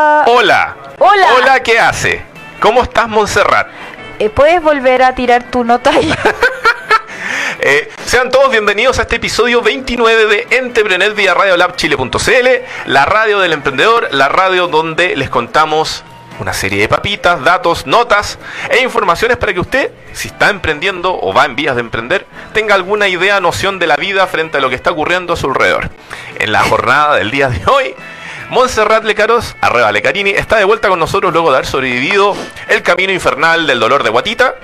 Hola. Hola. Hola, ¿qué hace? ¿Cómo estás, Montserrat? Eh, ¿Puedes volver a tirar tu nota ahí? Eh, sean todos bienvenidos a este episodio 29 de Entrepreneur vía radiolabchile.cl, la radio del emprendedor, la radio donde les contamos una serie de papitas, datos, notas e informaciones para que usted, si está emprendiendo o va en vías de emprender, tenga alguna idea, noción de la vida frente a lo que está ocurriendo a su alrededor. En la jornada del día de hoy, Montserrat Lecaros, arroba Lecarini, está de vuelta con nosotros luego de haber sobrevivido el camino infernal del dolor de Guatita.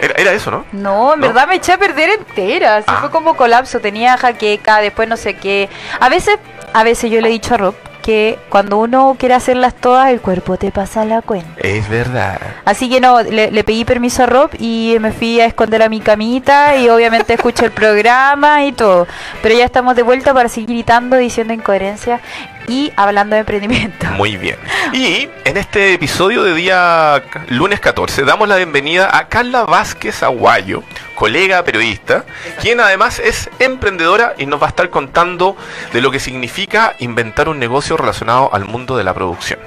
Era, era eso, ¿no? No, en ¿No? verdad me eché a perder entera. Así Ah. fue como colapso. Tenía jaqueca, después no sé qué. A veces, a veces yo le he dicho a Rob que cuando uno quiere hacerlas todas, el cuerpo te pasa la cuenta. Es verdad. Así que no, le, le pedí permiso a Rob y me fui a esconder a mi camita y obviamente escuché el programa y todo. Pero ya estamos de vuelta para seguir gritando, diciendo incoherencias y hablando de emprendimiento. Muy bien. Y en este episodio de día lunes 14 damos la bienvenida a Carla Vázquez Aguayo, colega periodista, quien además es emprendedora y nos va a estar contando de lo que significa inventar un negocio relacionado al mundo de la producción.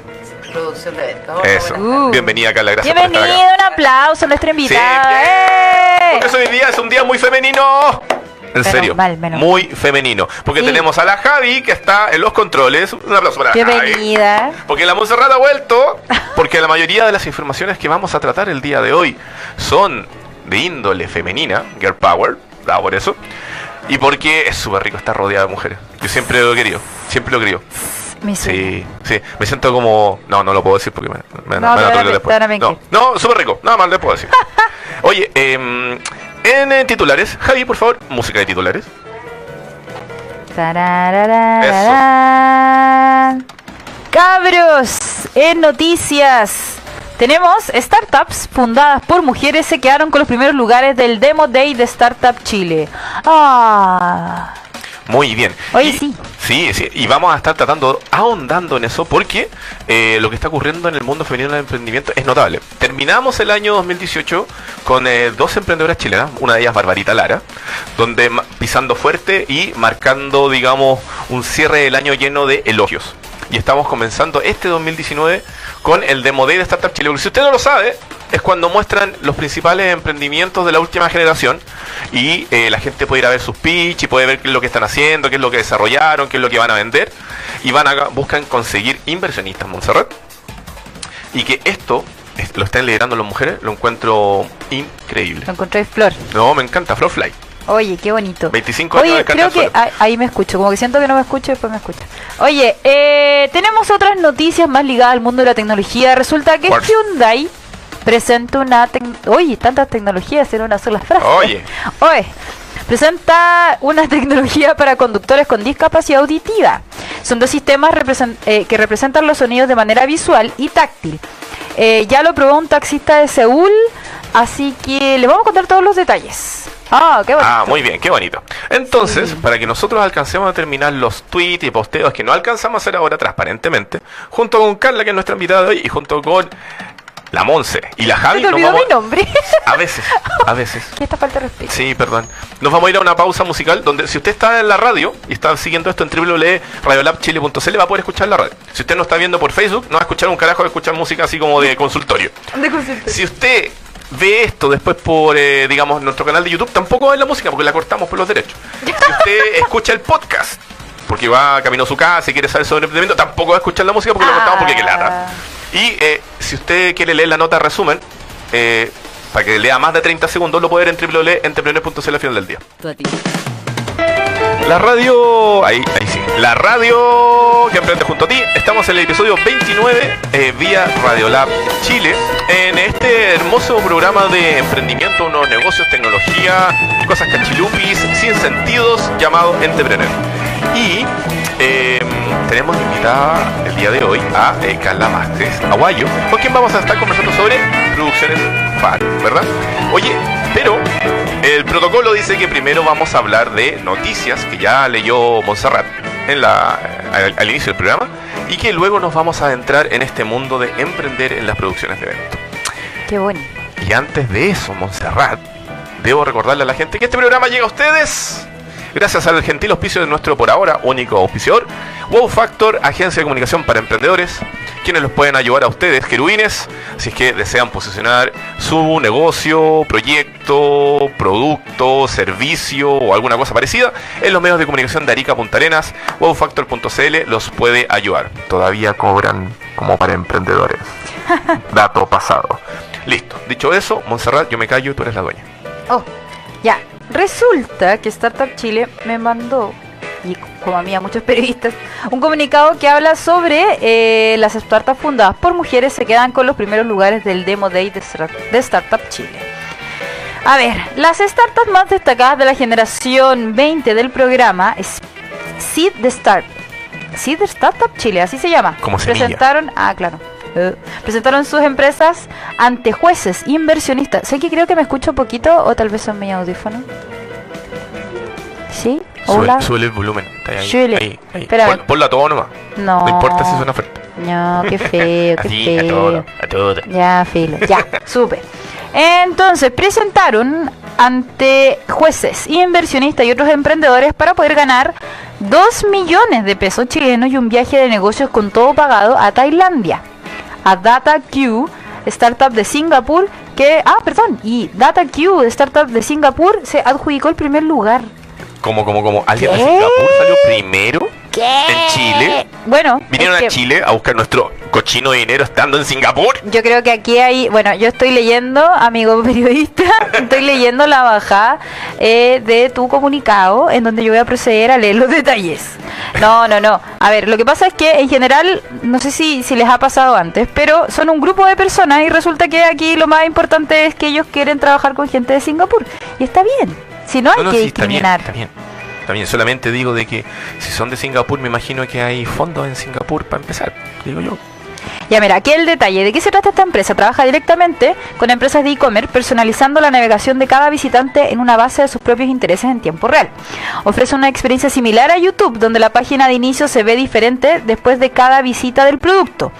Producción de eventos. Eso. Uh. Bienvenida Carla, gracias por estar Bienvenido, acá. un aplauso a nuestra invitada. ¡Eh! Porque hoy día es un día muy femenino. En serio, mal, menos muy femenino. Porque Sí. tenemos a la Javi que está en los controles. Un aplauso para la Javi. Bienvenida. Porque la Montserrat ha vuelto, porque la mayoría de las informaciones que vamos a tratar el día de hoy son de índole femenina, girl power, da por eso, y porque es súper rico estar rodeada de mujeres. Yo siempre lo he querido, siempre lo he querido. Sí, sí, me siento como... No, no lo puedo decir porque me, me, No, me van a después. No, no súper rico, nada más le puedo decir. Oye, em, en eh, titulares, Javi, por favor, música de titulares. Tarararararán. Cabros, en noticias. Tenemos startups fundadas por mujeres se quedaron con los primeros lugares del Demo Day de Startup Chile. Ah, Muy bien. Y- sí. Sí, sí, y vamos a estar tratando, ahondando en eso, porque eh, lo que está ocurriendo en el mundo femenino del emprendimiento es notable. Terminamos el año 2018 con eh, dos emprendedoras chilenas, una de ellas Barbarita Lara, donde pisando fuerte y marcando, digamos, un cierre del año lleno de elogios. Y estamos comenzando este 2019 con el Demo Day de Startup Chile. Porque si usted no lo sabe, es cuando muestran los principales emprendimientos de la última generación y eh, la gente puede ir a ver sus pitch y puede ver qué es lo que están haciendo, qué es lo que desarrollaron, qué es lo que van a vender y van a buscan conseguir inversionistas Montserrat y que esto es- lo están liderando las mujeres lo encuentro increíble. lo encontré flor. No, me encanta Flowfly. Oye, qué bonito. 25 años Oye, de creo que ahí, ahí me escucho. Como que siento que no me escucho y después me escucho. Oye, eh, tenemos otras noticias más ligadas al mundo de la tecnología. Resulta que. Hyundai presenta una... Oye, tantas tecnologías en una sola frase. Oye. Oye, presenta una tecnología para conductores con discapacidad auditiva. Son dos sistemas eh, que representan los sonidos de manera visual y táctil. Eh, ya lo probó un taxista de Seúl, así que les vamos a contar todos los detalles. Ah, qué bonito. Ah, muy bien, qué bonito. Entonces, para que nosotros alcancemos a terminar los tweets y posteos que no alcanzamos a hacer ahora transparentemente, junto con Carla, que es nuestra invitada de hoy, y junto con la Monse y la Javi, te nos vamos- mi nombre. a veces, a veces. ¿Qué esta falta de respeto? Sí, perdón. Nos vamos a ir a una pausa musical donde si usted está en la radio y está siguiendo esto en www.radiolabchile.cl va a poder escuchar la radio. Si usted no está viendo por Facebook, no va a escuchar un carajo de escuchar música así como de consultorio. De consultorio. Si usted ve esto después por, eh, digamos, nuestro canal de YouTube, tampoco va a ver la música porque la cortamos por los derechos. Si usted escucha el podcast, porque va camino a su casa y quiere saber sobre emprendimiento, tampoco va a escuchar la música porque la cortamos porque que lata. Y eh, si usted quiere leer la nota de resumen, eh, para que lea más de 30 segundos, lo puede ver en www.entrepreneur.cl al final del día. La radio. Ahí, ahí sí. La radio que emprende junto a ti. Estamos en el episodio 29 eh, vía Radiolab Chile. En este hermoso programa de emprendimiento, unos negocios, tecnología, cosas cachilupis, sin sentidos, llamado Entrepreneur. Y eh, tenemos invitada el día de hoy a eh, Carla Vázquez Aguayo, con quien vamos a estar conversando sobre producciones FAR, ¿verdad? Oye, pero el protocolo dice que primero vamos a hablar de noticias que ya leyó Montserrat en la, al, al inicio del programa y que luego nos vamos a adentrar en este mundo de emprender en las producciones de eventos. Qué bonito. Y antes de eso, Montserrat, debo recordarle a la gente que este programa llega a ustedes gracias al gentil auspicio de nuestro por ahora único auspiciador, Wow Factor, agencia de comunicación para emprendedores, quienes los pueden ayudar a ustedes, querubines, si es que desean posicionar su negocio, proyecto, producto, servicio o alguna cosa parecida en los medios de comunicación de Arica Punta Arenas, wowfactor.cl los puede ayudar. Todavía cobran como para emprendedores. Dato pasado. Listo. Dicho eso, Montserrat, yo me callo, tú eres la dueña. Oh, ya. Resulta que Startup Chile me mandó, y como a mí a muchos periodistas, un comunicado que habla sobre eh, las startups fundadas por mujeres se quedan con los primeros lugares del Demo Day de, de Startup Chile. A ver, las startups más destacadas de la generación 20 del programa es Seed de Start. Seed Startup Chile, así se llama. Como. Presentaron, ah, claro. Eh, presentaron sus empresas ante jueces inversionistas. Sé que creo que me escucho un poquito o tal vez son mi audífono. ¿Sí? Hola. Sube, sube el volumen. Está ahí, Súbele. ahí, ahí. Espérame. Pon- ponlo a todo nomás. No. No importa si suena fuerte. No, qué feo, qué Así, feo. a todo, a todo. Ya, filo, ya, supe. Entonces, presentaron ante jueces, inversionistas y otros emprendedores para poder ganar 2 millones de pesos chilenos y un viaje de negocios con todo pagado a Tailandia. A DataQ, startup de Singapur, que, ah, perdón, y DataQ, startup de Singapur, se adjudicó el primer lugar. Como, como, como. ¿Alguien de. Singapur salió primero? ¿Qué? ¿En Chile? Bueno, ¿Vinieron es a Chile a buscar nuestro cochino de dinero estando en Singapur? Yo creo que aquí hay, bueno, yo estoy leyendo, amigo periodista, estoy leyendo la baja eh, de tu comunicado en donde yo voy a proceder a leer los detalles. No, no, no. A ver, lo que pasa es que en general, no sé si, si les ha pasado antes, pero son un grupo de personas y resulta que aquí lo más importante es que ellos quieren trabajar con gente de Singapur. Y está bien. Si no hay No, que sí, discriminar. Está bien, solamente digo de que si son de Singapur, me imagino que hay fondos en Singapur para empezar, digo yo. Ya mira, aquí el detalle. ¿De qué se trata esta empresa? Trabaja directamente con empresas de e-commerce, personalizando la navegación de cada visitante en una base de sus propios intereses en tiempo real. Ofrece una experiencia similar a YouTube, donde la página de inicio se ve diferente después de cada visita del producto.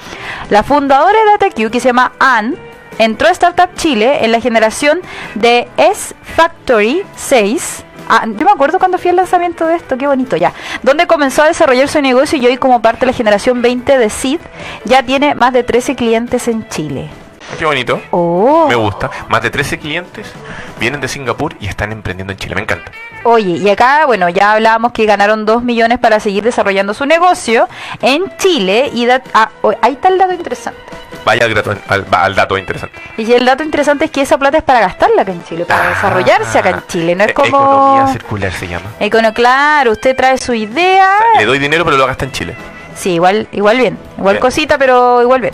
La fundadora de DataQ, que se llama Ann, entró a Startup Chile en la generación de S Factory 6. Ah, yo me acuerdo cuando fui al lanzamiento de esto, qué bonito ya. Donde comenzó a desarrollar su negocio y hoy como parte de la generación 20 de Seed ya tiene más de 13 clientes en Chile. Qué bonito. Oh. Me gusta. Más de 13 clientes vienen de Singapur y están emprendiendo en Chile. Me encanta. Oye, y acá, bueno, ya hablábamos que ganaron 2 millones para seguir desarrollando su negocio en Chile y da- ah, oh, ahí está el dato interesante. Vaya al, dato- al- dato interesante. Y el dato interesante es que esa plata es para gastarla acá en Chile, para desarrollarse acá en Chile, no es Ah, e- como... Economía circular se llama. Econo, claro, usted trae su idea. O sea, le doy dinero, pero lo gasta en Chile. Sí, igual, igual bien. Igual Bien. cosita, pero igual bien.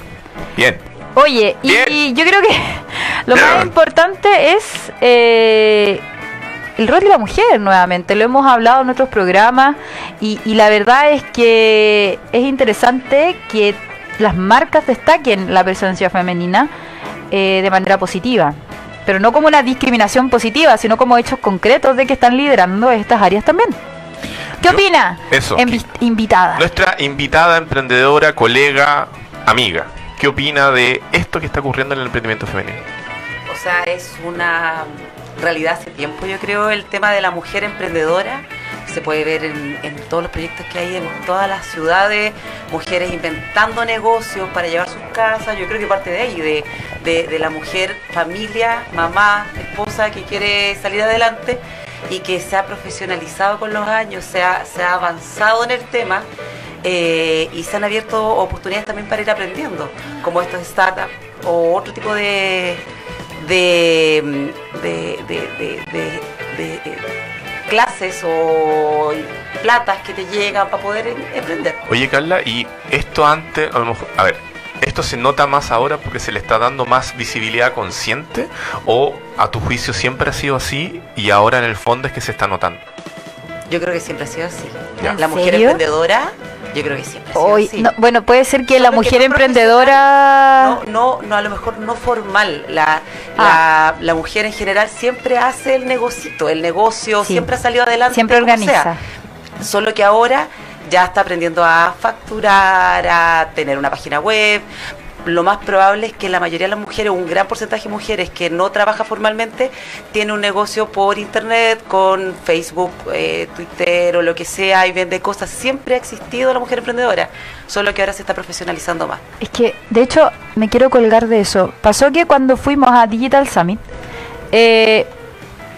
Bien. Oye, y, Bien. y yo creo que lo más importante es eh, el rol de la mujer nuevamente. Lo hemos hablado en otros programas y, y la verdad es que es interesante que las marcas destaquen la presencia femenina eh, de manera positiva. Pero no como una discriminación positiva, sino como hechos concretos de que están liderando estas áreas también. ¿Qué Yo- opina? eso. Envi- invitada. Nuestra invitada, emprendedora, colega, amiga. ¿Qué opina de esto que está ocurriendo en el emprendimiento femenino? O sea, es una realidad hace tiempo, yo creo, el tema de la mujer emprendedora. Se puede ver en, todos los proyectos que hay en todas las ciudades, mujeres inventando negocios para llevar sus casas. Yo creo que parte de ahí, de, de- de la mujer, familia, mamá, esposa que quiere salir adelante y que se ha profesionalizado con los años, se ha, se ha avanzado en el tema eh, y se han abierto oportunidades también para ir aprendiendo, como estos startups o otro tipo de, de, de, clases o platas que te llegan para poder em- emprender. Oye, Carla, y esto antes, a lo mejor, a ver, ¿esto se nota más ahora porque se le está dando más visibilidad consciente? ¿O a tu juicio siempre ha sido así y ahora en el fondo es que se está notando? Yo creo que siempre ha sido así. Ya. La ¿En mujer serio? emprendedora, yo creo que siempre ha sido Hoy, así. no, bueno, puede ser que Solo la que mujer no emprendedora... No, no, no, a lo mejor no formal. La, Ah. la, la mujer en general siempre hace el negocito, el negocio, Sí. siempre ha salido adelante. Siempre organiza. sea. Solo que ahora ya está aprendiendo a facturar, a tener una página web, lo más probable es que la mayoría de las mujeres, un gran porcentaje de mujeres que no trabaja formalmente, tiene un negocio por internet, con Facebook, eh, Twitter o lo que sea, y vende cosas. Siempre ha existido la mujer emprendedora, solo que ahora se está profesionalizando más. Es que, de hecho, me quiero colgar de eso. Pasó que cuando fuimos a Digital Summit, eh,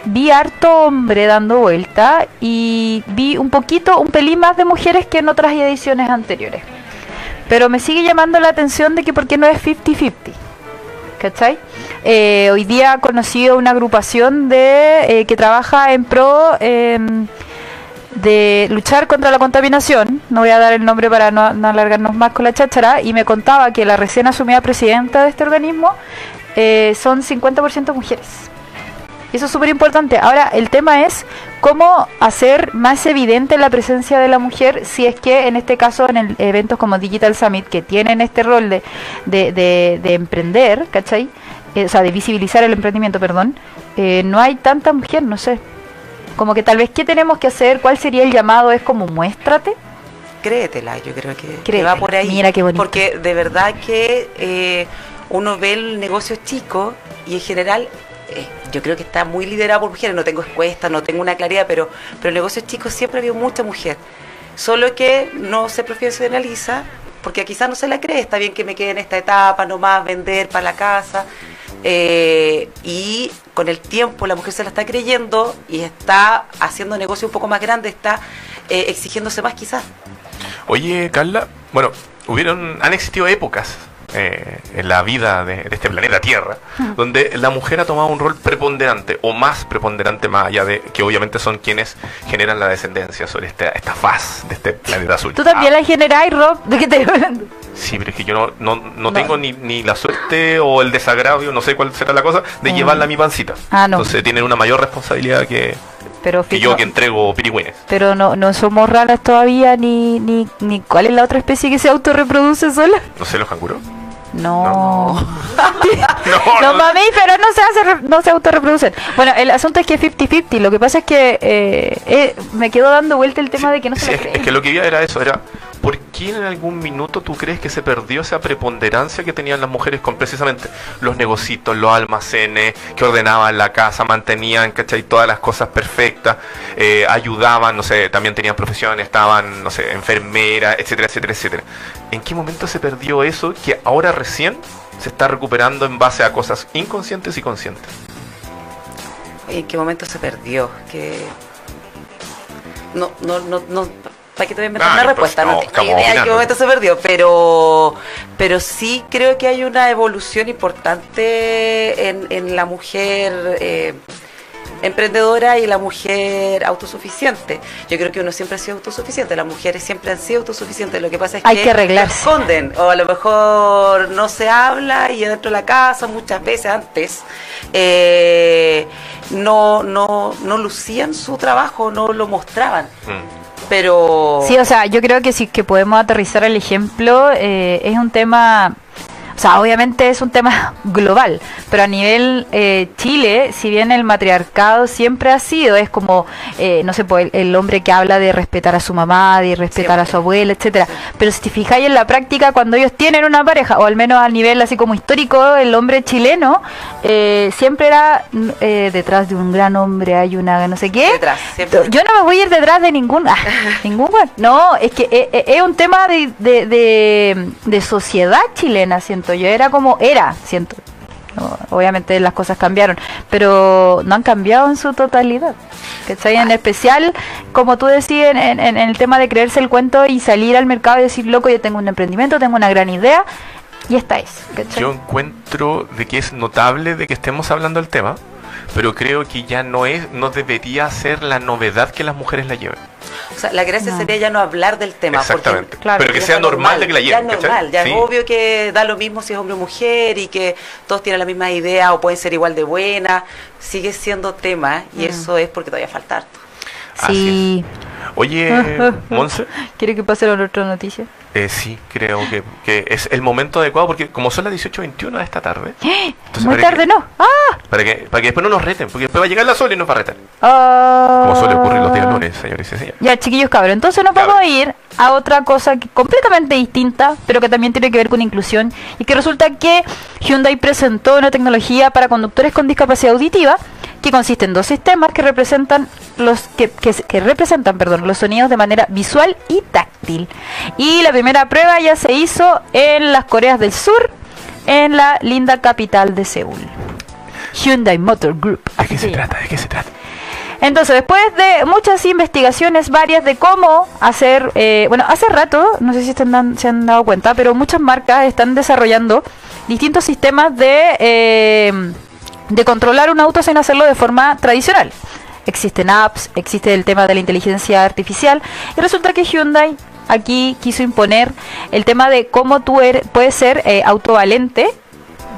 vi harto hombre dando vuelta y vi un poquito, un pelín más de mujeres que en otras ediciones anteriores. Pero me sigue llamando la atención de que por qué no es 50-50. ¿Cachai? Eh, hoy día he conocido una agrupación de eh, que trabaja en pro em, de luchar contra la contaminación. No voy a dar el nombre para no, no alargarnos más con la cháchara. Y me contaba que la recién asumida presidenta de este organismo eh, son 50% mujeres. Y eso es súper importante. Ahora, el tema es cómo hacer más evidente la presencia de la mujer si es que en este caso en el, eventos como Digital Summit, que tienen este rol de, de, de- de emprender, ¿cachai? Eh, o sea, de visibilizar el emprendimiento, perdón, eh, no hay tanta mujer, no sé. Como que tal vez, ¿qué tenemos que hacer? ¿Cuál sería el llamado? Es como muéstrate. Créetela, yo creo que, va por ahí. Mira qué bonito. Porque de verdad que eh, uno ve el negocio chico y en general eh, yo creo que está muy liderado por mujeres. No tengo encuestas, no tengo una claridad, pero, pero el negocio chico siempre ha habido mucha mujer. Solo que no se profesionaliza porque quizás no se la cree. Está bien que me quede en esta etapa, nomás vender para la casa. Eh, y con el tiempo la mujer se la está creyendo y está haciendo negocio un poco más grande, está eh, exigiéndose más quizás. Oye, Carla, bueno, hubieron, han existido épocas eh, en la vida de, de este planeta Tierra donde la mujer ha tomado un rol preponderante o más preponderante más allá de que obviamente son quienes generan la descendencia sobre esta, esta faz de este planeta azul. Tú también Ah, la generáis, Rob. ¿De qué te hablando? Sí, pero es que yo no, no, no No. tengo ni, ni la suerte o el desagravio, no sé cuál será la cosa, de Mm. llevarla a mi pancita. Ah, no. Entonces tienen una mayor responsabilidad que, Pero, que yo que entrego pirigüines. pero no, no somos raras todavía, ni, ni, ni cuál es la otra especie que se autorreproduce sola. No sé, los canguros. No. No, Los no. mamíferos no se, hace, no se autorreproducen. Bueno, el asunto es que es 50-50. Lo que pasa es que eh, eh, me quedo dando vuelta el tema de que no Sí, se es, es que lo que iba era eso, era ¿por qué en algún minuto tú crees que se perdió esa preponderancia que tenían las mujeres con precisamente los negocitos, los almacenes, que ordenaban la casa, mantenían, ¿cachai? Todas las cosas perfectas, eh, ayudaban, no sé, también tenían profesión, estaban, no sé, enfermeras, etcétera, etcétera, etcétera. ¿En qué momento se perdió eso que ahora recién se está recuperando en base a cosas inconscientes y conscientes? ¿En qué momento se perdió? Que no, no, no, no. ¿Para qué te voy a inventar Ah, una respuesta? pues, No, no, tengo idea en qué opinando. momento se perdió, pero, pero sí creo que hay una evolución importante en, en la mujer eh, emprendedora y la mujer autosuficiente. Yo creo que uno siempre ha sido autosuficiente, las mujeres siempre han sido autosuficientes. Lo que pasa es Hay que, que arreglarse. lo esconden o a lo mejor no se habla y dentro de la casa muchas veces antes eh, no, no, no lucían su trabajo, no lo mostraban. Mm. Pero Sí, o sea, yo creo que sí que podemos aterrizar el ejemplo. eh, es un tema, o sea, obviamente es un tema global, pero a nivel eh, Chile, si bien el matriarcado siempre ha sido, es como, eh, no sé, pues, el, el hombre que habla de respetar a su mamá, de respetar a su abuela, etcétera. Pero si te fijáis en la práctica, cuando ellos tienen una pareja, o al menos a nivel así como histórico, el hombre chileno eh, siempre era eh, detrás de un gran hombre hay una no sé qué. Detrás, siempre. Yo no me voy a ir detrás de ningún, ah, ningún. No, es que eh, eh, es un tema de, de, de, de sociedad chilena, siento yo. Era como, era, siento. Obviamente las cosas cambiaron, pero no han cambiado en su totalidad. ¿Cachai? En especial, como tú decías, en, el tema de creerse el cuento y salir al mercado y decir, loco, yo tengo un emprendimiento, tengo una gran idea, y esta es. Yo encuentro de que es notable de que estemos hablando del tema, pero creo que ya no es, no debería ser la novedad que las mujeres la lleven. o sea, la gracia No. sería ya no hablar del tema. porque Exactamente. claro, pero que ya sea normal, de que la Ya lleven. es ¿cachai? normal, ya Sí. es obvio que da lo mismo si es hombre o mujer y que todos tienen la misma idea o pueden ser igual de buena. Sigue siendo tema y Mm. eso es porque todavía falta harto. Sí. Oye, Monse, ¿Quiere que pase la otra noticia? Eh, sí, creo que, que es el momento adecuado porque como son las 18.21 de esta tarde, Entonces, Muy tarde, que- no. ¡Ah! para que, para que después no nos reten, porque después va a llegar la sol y nos va a retar. Ah. Como suele ocurrir los días lunes, señores y señores. Ya, chiquillos cabros. Entonces nos vamos a ir a otra cosa que- completamente distinta, pero que también tiene que ver con inclusión. Y que resulta que Hyundai presentó una tecnología para conductores con discapacidad auditiva que consiste en dos sistemas que representan los que, que, que representan perdón, los sonidos de manera visual y táctil. Y la primera prueba ya se hizo en las Coreas del Sur, en la linda capital de Seúl. Hyundai Motor Group. ¿De qué se trata? ¿De qué se trata? Entonces, después de muchas investigaciones varias de cómo hacer, eh, bueno, hace rato, no sé si están se han dado cuenta, pero muchas marcas están desarrollando distintos sistemas de, eh, de controlar un auto sin hacerlo de forma tradicional. Existen apps, existe el tema de la inteligencia artificial y resulta que Hyundai aquí quiso imponer el tema de cómo tú eres- puedes ser eh, autovalente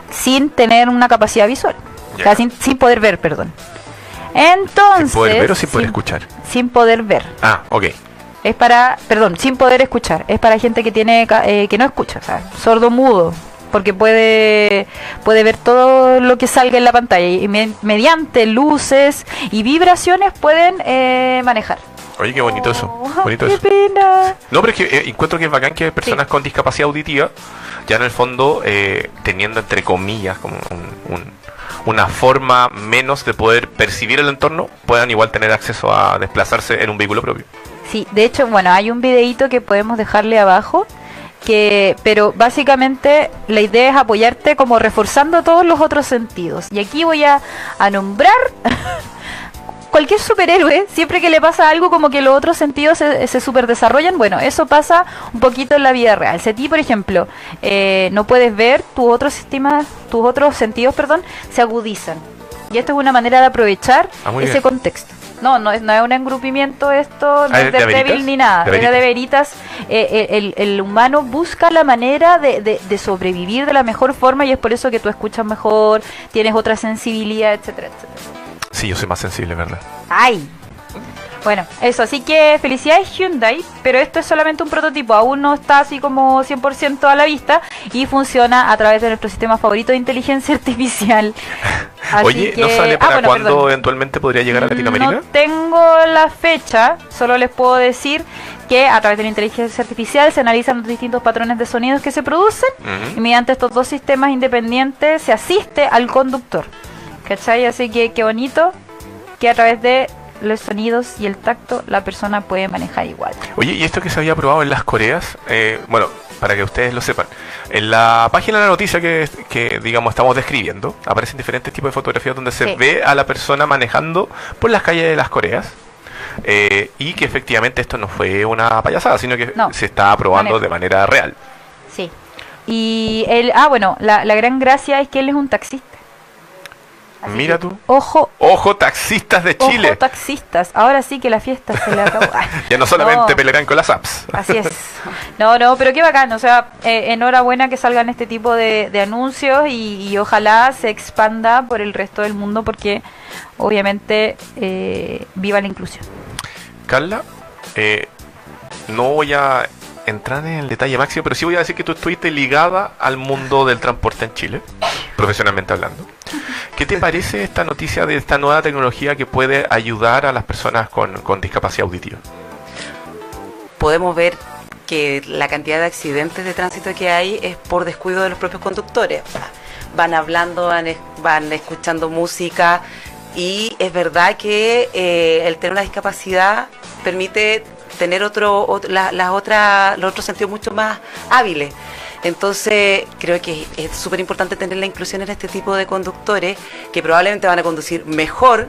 sin tener una capacidad visual, o sea, sin, sin poder ver, perdón. Entonces, ¿Sin poder ver o sin poder sin- escuchar? Sin poder ver. Ah, ok. Es para, perdón, sin poder escuchar. Es para gente que tiene eh, que no escucha, o sea, sordo mudo, porque puede puede ver todo lo que salga en la pantalla y me- mediante luces y vibraciones pueden eh, manejar. Oye, qué bonito eso. Oh, Bonito qué eso. pena. No, pero es que eh, encuentro que es bacán que personas con discapacidad auditiva, ya en el fondo, eh, teniendo entre comillas como un- un- una forma menos de poder percibir el entorno, puedan igual tener acceso a desplazarse en un vehículo propio. Sí, de hecho, bueno, hay un videíto que podemos dejarle abajo, que, pero básicamente la idea es apoyarte como reforzando todos los otros sentidos. Y aquí voy a, a nombrar cualquier superhéroe, siempre que le pasa algo como que los otros sentidos se, se super desarrollan, bueno, eso pasa un poquito en la vida real. Si a ti, por ejemplo, eh, no puedes ver, tus otros sistemas, tus otros sentidos, perdón, se agudizan. Y esto es una manera de aprovechar Ah, ese bien. contexto. No, no es, no es un engrupimiento esto, no Ah, es ¿de débil ni nada. ¿De Era de veritas. eh, el, el humano busca la manera de, de- de sobrevivir de la mejor forma y es por eso que tú escuchas mejor, tienes otra sensibilidad, etcétera, etcétera. Sí, yo soy más sensible, ¿verdad? ¡Ay! Bueno, eso, así que felicidades Hyundai, pero esto es solamente un prototipo, aún no está así como 100% a la vista y funciona a través de nuestro sistema favorito de inteligencia artificial. Así Oye, ¿no sale ah, para bueno, cuándo perdón. eventualmente podría llegar a Latinoamérica? No tengo la fecha, solo les puedo decir que a través de la inteligencia artificial se analizan los distintos patrones de sonidos que se producen y mediante estos dos sistemas independientes se asiste al conductor. ¿Cachai? Así que qué bonito que a través de los sonidos y el tacto la persona puede manejar igual. Oye, y esto que se había probado en las Coreas, eh, bueno, para que ustedes lo sepan, en la página de la noticia que, que, digamos estamos describiendo, aparecen diferentes tipos de fotografías donde se Sí. ve a la persona manejando por las calles de las Coreas. eh, y que efectivamente esto no fue una payasada, sino que No. se está probando Manejo. de manera real. Sí. Y él, ah, bueno, la, la gran gracia es que él es un taxista. Así Mira que, tú. Ojo, Ojo, taxistas de Chile. Ojo, taxistas. Ahora sí que la fiesta se le acabó. ya no solamente No. pelearán con las apps. Así es. No, no, pero qué bacán. O sea, eh, enhorabuena que salgan este tipo de, de anuncios y, y ojalá se expanda por el resto del mundo porque obviamente eh, viva la inclusión. Carla, eh, no voy a entrar en el detalle máximo, pero sí voy a decir que tú estuviste ligada al mundo del transporte en Chile, profesionalmente hablando. ¿Qué te parece esta noticia de esta nueva tecnología que puede ayudar a las personas con, con discapacidad auditiva? podemos ver que la cantidad de accidentes de tránsito que hay es por descuido de los propios conductores. Van hablando, van, van escuchando música y es verdad que eh, el tener una discapacidad permite tener otro, ot- la- las otras, los otros sentidos mucho más hábiles. Entonces, creo que es súper importante tener la inclusión en este tipo de conductores que probablemente van a conducir mejor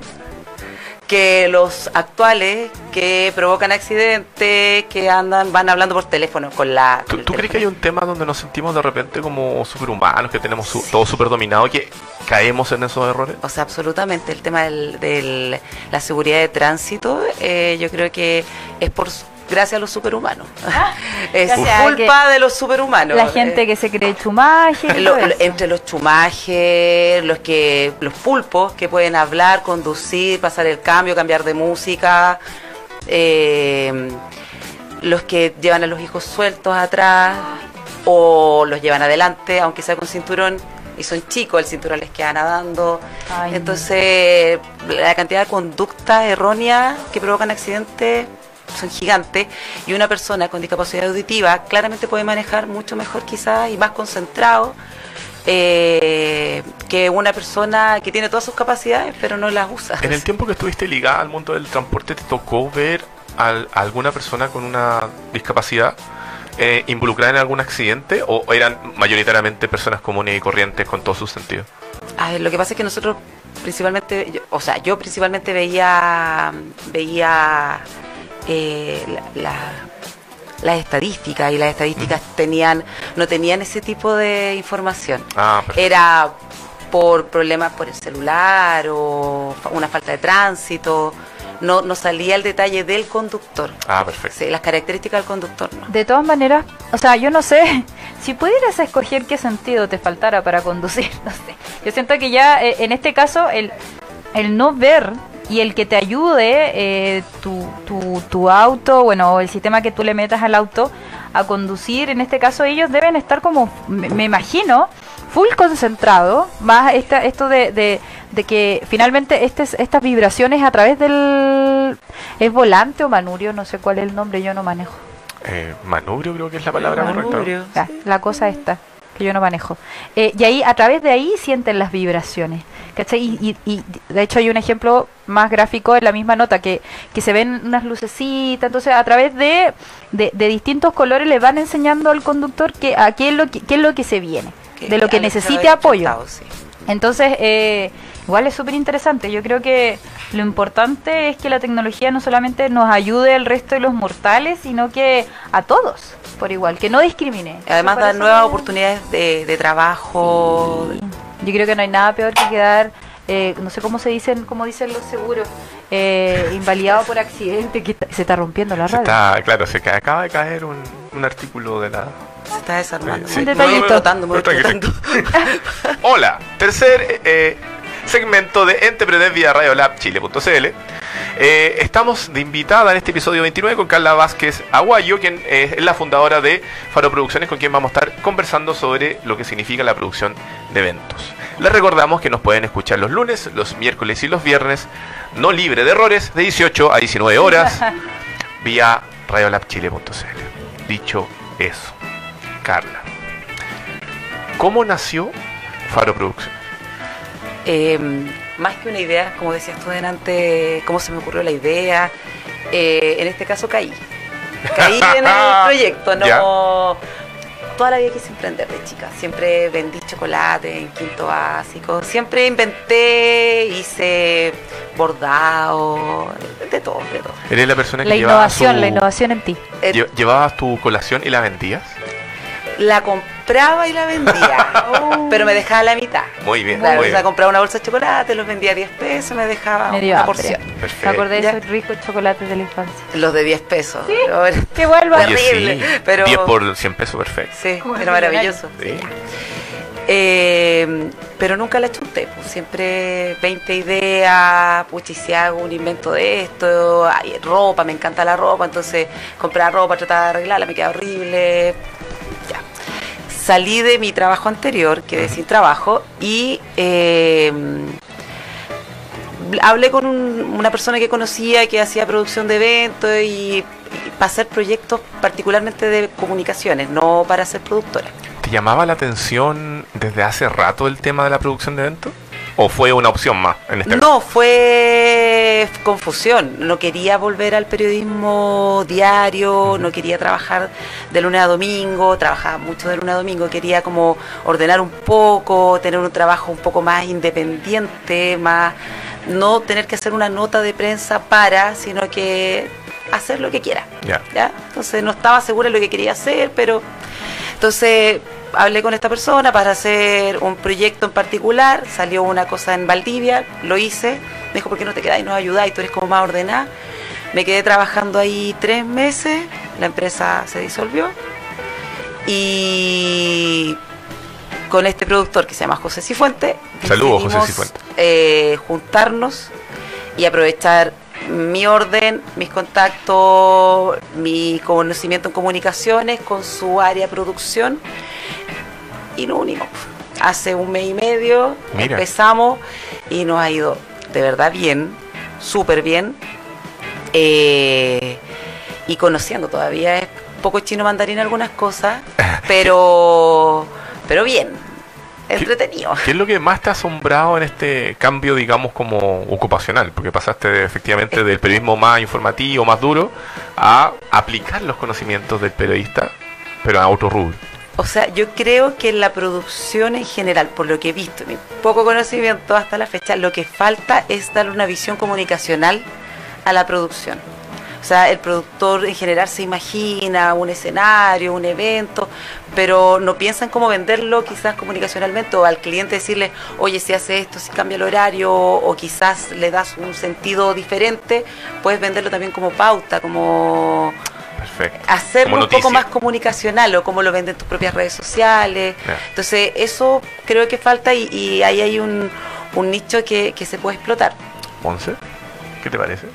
que los actuales que provocan accidentes, que andan, van hablando por teléfono con la. ¿Tú, crees que hay un tema donde nos sentimos de repente como superhumanos, que tenemos su- Sí. todo super dominado, que caemos en esos errores? O sea, absolutamente. El tema de la seguridad de tránsito, eh, yo creo que es por gracias a los superhumanos. es gracias a culpa de los superhumanos. La gente Eh, que se cree chumaje. lo- lo- eso. entre los chumajes, los que los pulpos que pueden hablar, conducir, pasar el cambio, cambiar de música. eh, los que llevan a los hijos sueltos atrás o los llevan adelante, aunque sea con cinturón, y son chicos, el cinturón les queda nadando. Ay. Entonces, la cantidad de conductas erróneas que provocan accidentes son gigantes y una persona con discapacidad auditiva claramente puede manejar mucho mejor quizás y más concentrado eh, que una persona que tiene todas sus capacidades pero no las usa. En el tiempo que estuviste ligada al mundo del transporte, ¿te tocó ver a alguna persona con una discapacidad eh, involucrada en algún accidente o eran mayoritariamente personas comunes y corrientes con todos sus sentidos? A ver, lo que pasa es que nosotros principalmente, yo- o sea, yo principalmente veía, veía eh, la, la- las estadísticas y las estadísticas tenían, no tenían ese tipo de información. Ah. Era por problemas por el celular o una falta de tránsito. No, no salía el detalle del conductor. Ah, perfecto. Sí, las características del conductor no. De todas maneras, o sea, yo no sé, si pudieras escoger qué sentido te faltara para conducir, no sé. Yo siento que ya eh, en este caso el, el no ver y el que te ayude eh, tu, tu, tu auto, bueno, o el sistema que tú le metas al auto a conducir, en este caso ellos deben estar como, me, me imagino, full concentrado, más esta, esto de, de, de que finalmente este, estas vibraciones a través del... ¿Es volante o manurio? No sé cuál es el nombre, yo no manejo. Eh, manubrio creo que es la palabra correcta. La cosa esta, que yo no manejo. Eh, y ahí, a través de ahí sienten las vibraciones. ¿cachai? Y, y, y de hecho hay un ejemplo más gráfico en la misma nota, que, que se ven unas lucecitas, entonces a través de, de, de distintos colores le van enseñando al conductor que, a qué es lo que, qué es lo que se viene, de lo que necesite apoyo. sí. Entonces, eh, igual es súper interesante. Yo creo que lo importante es que la tecnología no solamente nos ayude al resto de los mortales, sino que a todos, por igual, que no discrimine. Además da nuevas oportunidades de, de trabajo. Yo creo que no hay nada peor que quedar, eh, no sé cómo se dicen, cómo dicen los seguros, eh, invalidado por accidente, que se está rompiendo la Se radio. está, claro, se ca- acaba de caer un, un artículo de la... Se está desarmando. Sí. Un Me voy detallito. explotando. Hola, tercer eh, segmento de Entrepreneur vía Radiolab.chile.cl. Eh, estamos de invitada en este episodio 29 con Carla Vázquez Aguayo, quien eh, es la fundadora de Faro Producciones, con quien vamos a estar conversando sobre lo que significa la producción de eventos. Les recordamos que nos pueden escuchar los lunes, los miércoles y los viernes, no libre de errores, de 18 a 19 horas, vía Radiolab.chile.cl. Dicho eso, Carla, ¿cómo nació Faro Producciones? Eh, más que una idea, como decías tú delante, cómo se me ocurrió la idea, eh, en este caso caí. Caí en el proyecto, no... Toda la vida quise emprender de chica, siempre vendí chocolate en quinto básico, siempre inventé, hice bordado, de todo, de todo. ¿Eres la persona que La llevaba innovación, su- la innovación en ti. Eh, lle- ¿Llevabas tu colación y la vendías? La compraba y la vendía, pero me dejaba la mitad. Muy bien, Claro, muy o sea, bien. compraba una bolsa de chocolate, los vendía a 10 pesos, me dejaba Me dio una hambre. porción. Me acordé de esos ricos chocolates de la infancia. Los de 10 pesos. pero era- Que vuelva. Terrible, sí, pero- 10 por 100 pesos, perfecto. Sí, Como era maravilloso. Sí. Eh, pero nunca la chunté, pues siempre 20 ideas, pucha, y si hago un invento de esto, hay ropa, me encanta la ropa, entonces comprar ropa, tratar de arreglarla, me queda horrible. Salí de mi trabajo anterior, quedé sin trabajo y eh, hablé con un- una persona que conocía que hacía producción de eventos y, y para hacer proyectos particularmente de comunicaciones, no para ser productora. ¿Te llamaba la atención desde hace rato el tema de la producción de eventos? ¿O fue una opción más en este No, fue confusión. No quería volver al periodismo diario, no quería trabajar de lunes a domingo, trabajaba mucho de lunes a domingo, quería como ordenar un poco, tener un trabajo un poco más independiente, más no tener que hacer una nota de prensa para, sino que hacer lo que quiera. Ya. ¿ya? Entonces no estaba segura de lo que quería hacer, pero entonces hablé con esta persona para hacer un proyecto en particular, salió una cosa en Valdivia, lo hice, me dijo, ¿por qué no te quedas y nos ayudáis? Tú eres como más ordenada. Me quedé trabajando ahí tres meses, la empresa se disolvió y con este productor que se llama José Cifuente. Saludos, José decidimos, Cifuente. eh, juntarnos y aprovechar mi orden, mis contactos, mi conocimiento en comunicaciones con su área de producción y nos unimos. Hace un mes y medio Mira. empezamos y nos ha ido de verdad bien, súper bien. Eh, y conociendo todavía es poco chino mandarín algunas cosas, pero, pero bien, entretenido. ¿Qué es lo que más te ha asombrado en este cambio, digamos, como ocupacional? Porque pasaste de- efectivamente del periodismo más informativo, más duro, a aplicar los conocimientos del periodista, pero a otro rubro. O sea, yo creo que en la producción en general, por lo que he visto, mi poco conocimiento hasta la fecha, lo que falta es darle una visión comunicacional a la producción. O sea, el productor en general se imagina un escenario, un evento, pero no piensa en cómo venderlo quizás comunicacionalmente o al cliente decirle, oye, si hace esto, si cambia el horario, o quizás le das un sentido diferente, puedes venderlo también como pauta, como Perfecto. hacerlo Como un poco más comunicacional o cómo lo venden tus propias redes sociales. Entonces, eso creo que falta y, y ahí hay un, un nicho que, que se puede explotar. Monse, ¿qué te parece?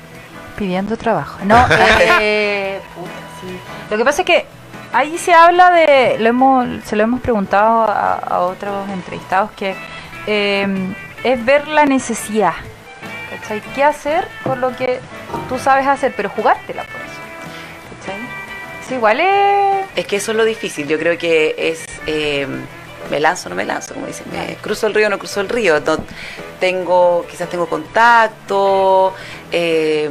Pidiendo trabajo. No, eh, puta, sí. Lo que pasa es que ahí se habla de, lo hemos, se lo hemos preguntado a, a otros entrevistados, que eh, es ver la necesidad. ¿Cachai? ¿Qué hacer con lo que tú sabes hacer, pero jugártela por eso? ¿Cachai? Eso igual es... Es que eso es lo difícil. Yo creo que es. eh, me lanzo o no me lanzo, como dicen. Me cruzo el río o no cruzo el río. No, tengo, quizás tengo contacto, eh,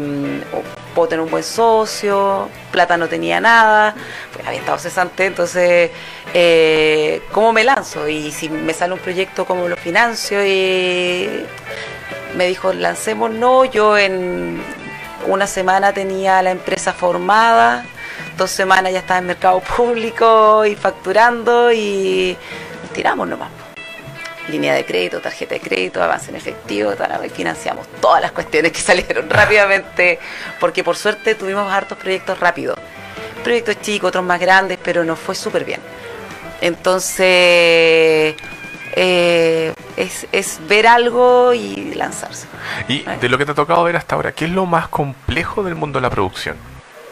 puedo tener un buen socio, plata no tenía nada, pues había estado cesante, entonces, eh, ¿cómo me lanzo? Y si me sale un proyecto, ¿cómo lo financio? Y me dijo, lancemos, no, yo en una semana tenía la empresa formada, dos semanas ya estaba en mercado público y facturando y tiramos nomás. Línea de crédito, tarjeta de crédito, avance en efectivo, financiamos todas las cuestiones que salieron rápidamente, porque por suerte tuvimos hartos proyectos rápidos. Proyectos chicos, otros más grandes, pero nos fue súper bien. Entonces, eh, es, es ver algo y lanzarse. Y de lo que te ha tocado ver hasta ahora, ¿qué es lo más complejo del mundo de la producción?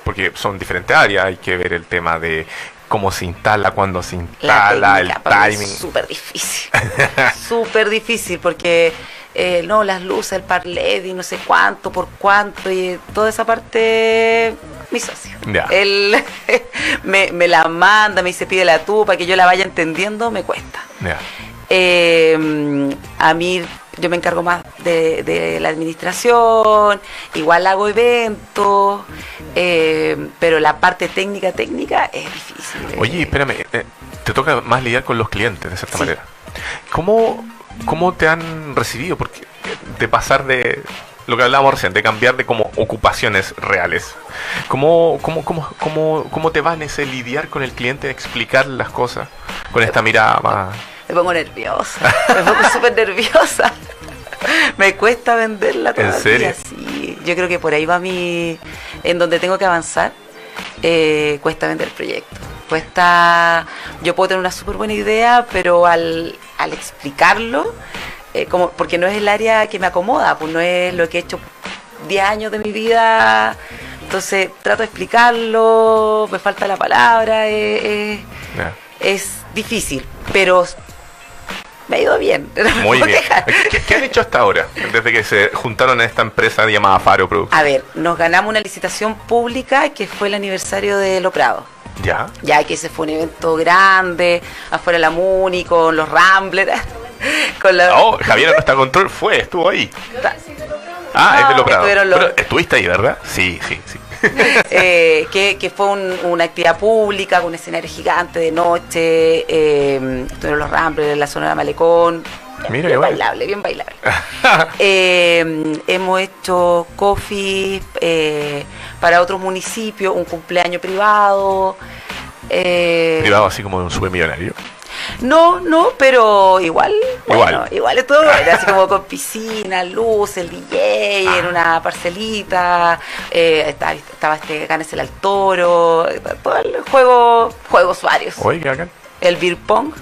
Porque son diferentes áreas, hay que ver el tema de cómo se instala, cuándo se La instala, el técnica timing. es súper difícil. súper difícil porque eh, no, las luces, el par LED y no sé cuánto, por cuánto y toda esa parte, mi socio. Él me, me la manda, me dice pide la tú para que yo la vaya entendiendo, me cuesta. Eh, a mí yo me encargo más de, de la administración, igual hago eventos, eh, pero la parte técnica técnica es difícil. Oye, espérame, eh, te toca más lidiar con los clientes, de cierta Sí. manera. ¿Cómo, ¿Cómo te han recibido? Porque eh, de pasar de lo que hablábamos recién, de cambiar de como ocupaciones reales. ¿Cómo, cómo, cómo, cómo, cómo te va en ese lidiar con el cliente, explicar las cosas con esta mirada más... Me pongo nerviosa, me pongo súper nerviosa. Me cuesta venderla ¿En todavía. serio? Sí, yo creo que por ahí va mi. En donde tengo que avanzar, eh, cuesta vender el proyecto. Cuesta. Yo puedo tener una súper buena idea, pero al, al explicarlo, eh, como, porque no es el área que me acomoda, pues no es lo que he hecho 10 años de mi vida. Entonces trato de explicarlo, me falta la palabra, eh, eh, es difícil, pero me ha ido bien. no Muy bien. ¿Qué, qué han hecho hasta ahora? Desde que se juntaron en esta empresa llamada Faro Productions. A ver, nos ganamos una licitación pública que fue el aniversario de Lo Prado. ¿Ya? Ya que ese fue un evento grande, afuera de la Muni, con los Ramblers. Con la, Oh, Javier no está control, fue, estuvo ahí. Ah, es de lo Prado. estuvieron los- Pero estuviste ahí, ¿verdad? Sí, sí, sí. eh, que, que fue un- una actividad pública con un escenario gigante de noche, eh, estuvieron los Ramblers en la zona de Malecón. Mira, bien bailable, bien bailable. Eh, hemos hecho coffee eh, para otros municipios, un cumpleaños privado. eh, Privado así como de un supermillonario. No, no, pero igual, Igual. bueno, igual es todo, así como con piscina, luz, el DJ, en una parcelita, eh, estaba, estaba este Ganesel al Toro, todo el juego, juegos varios. Oye, qué bacán. El beer pong,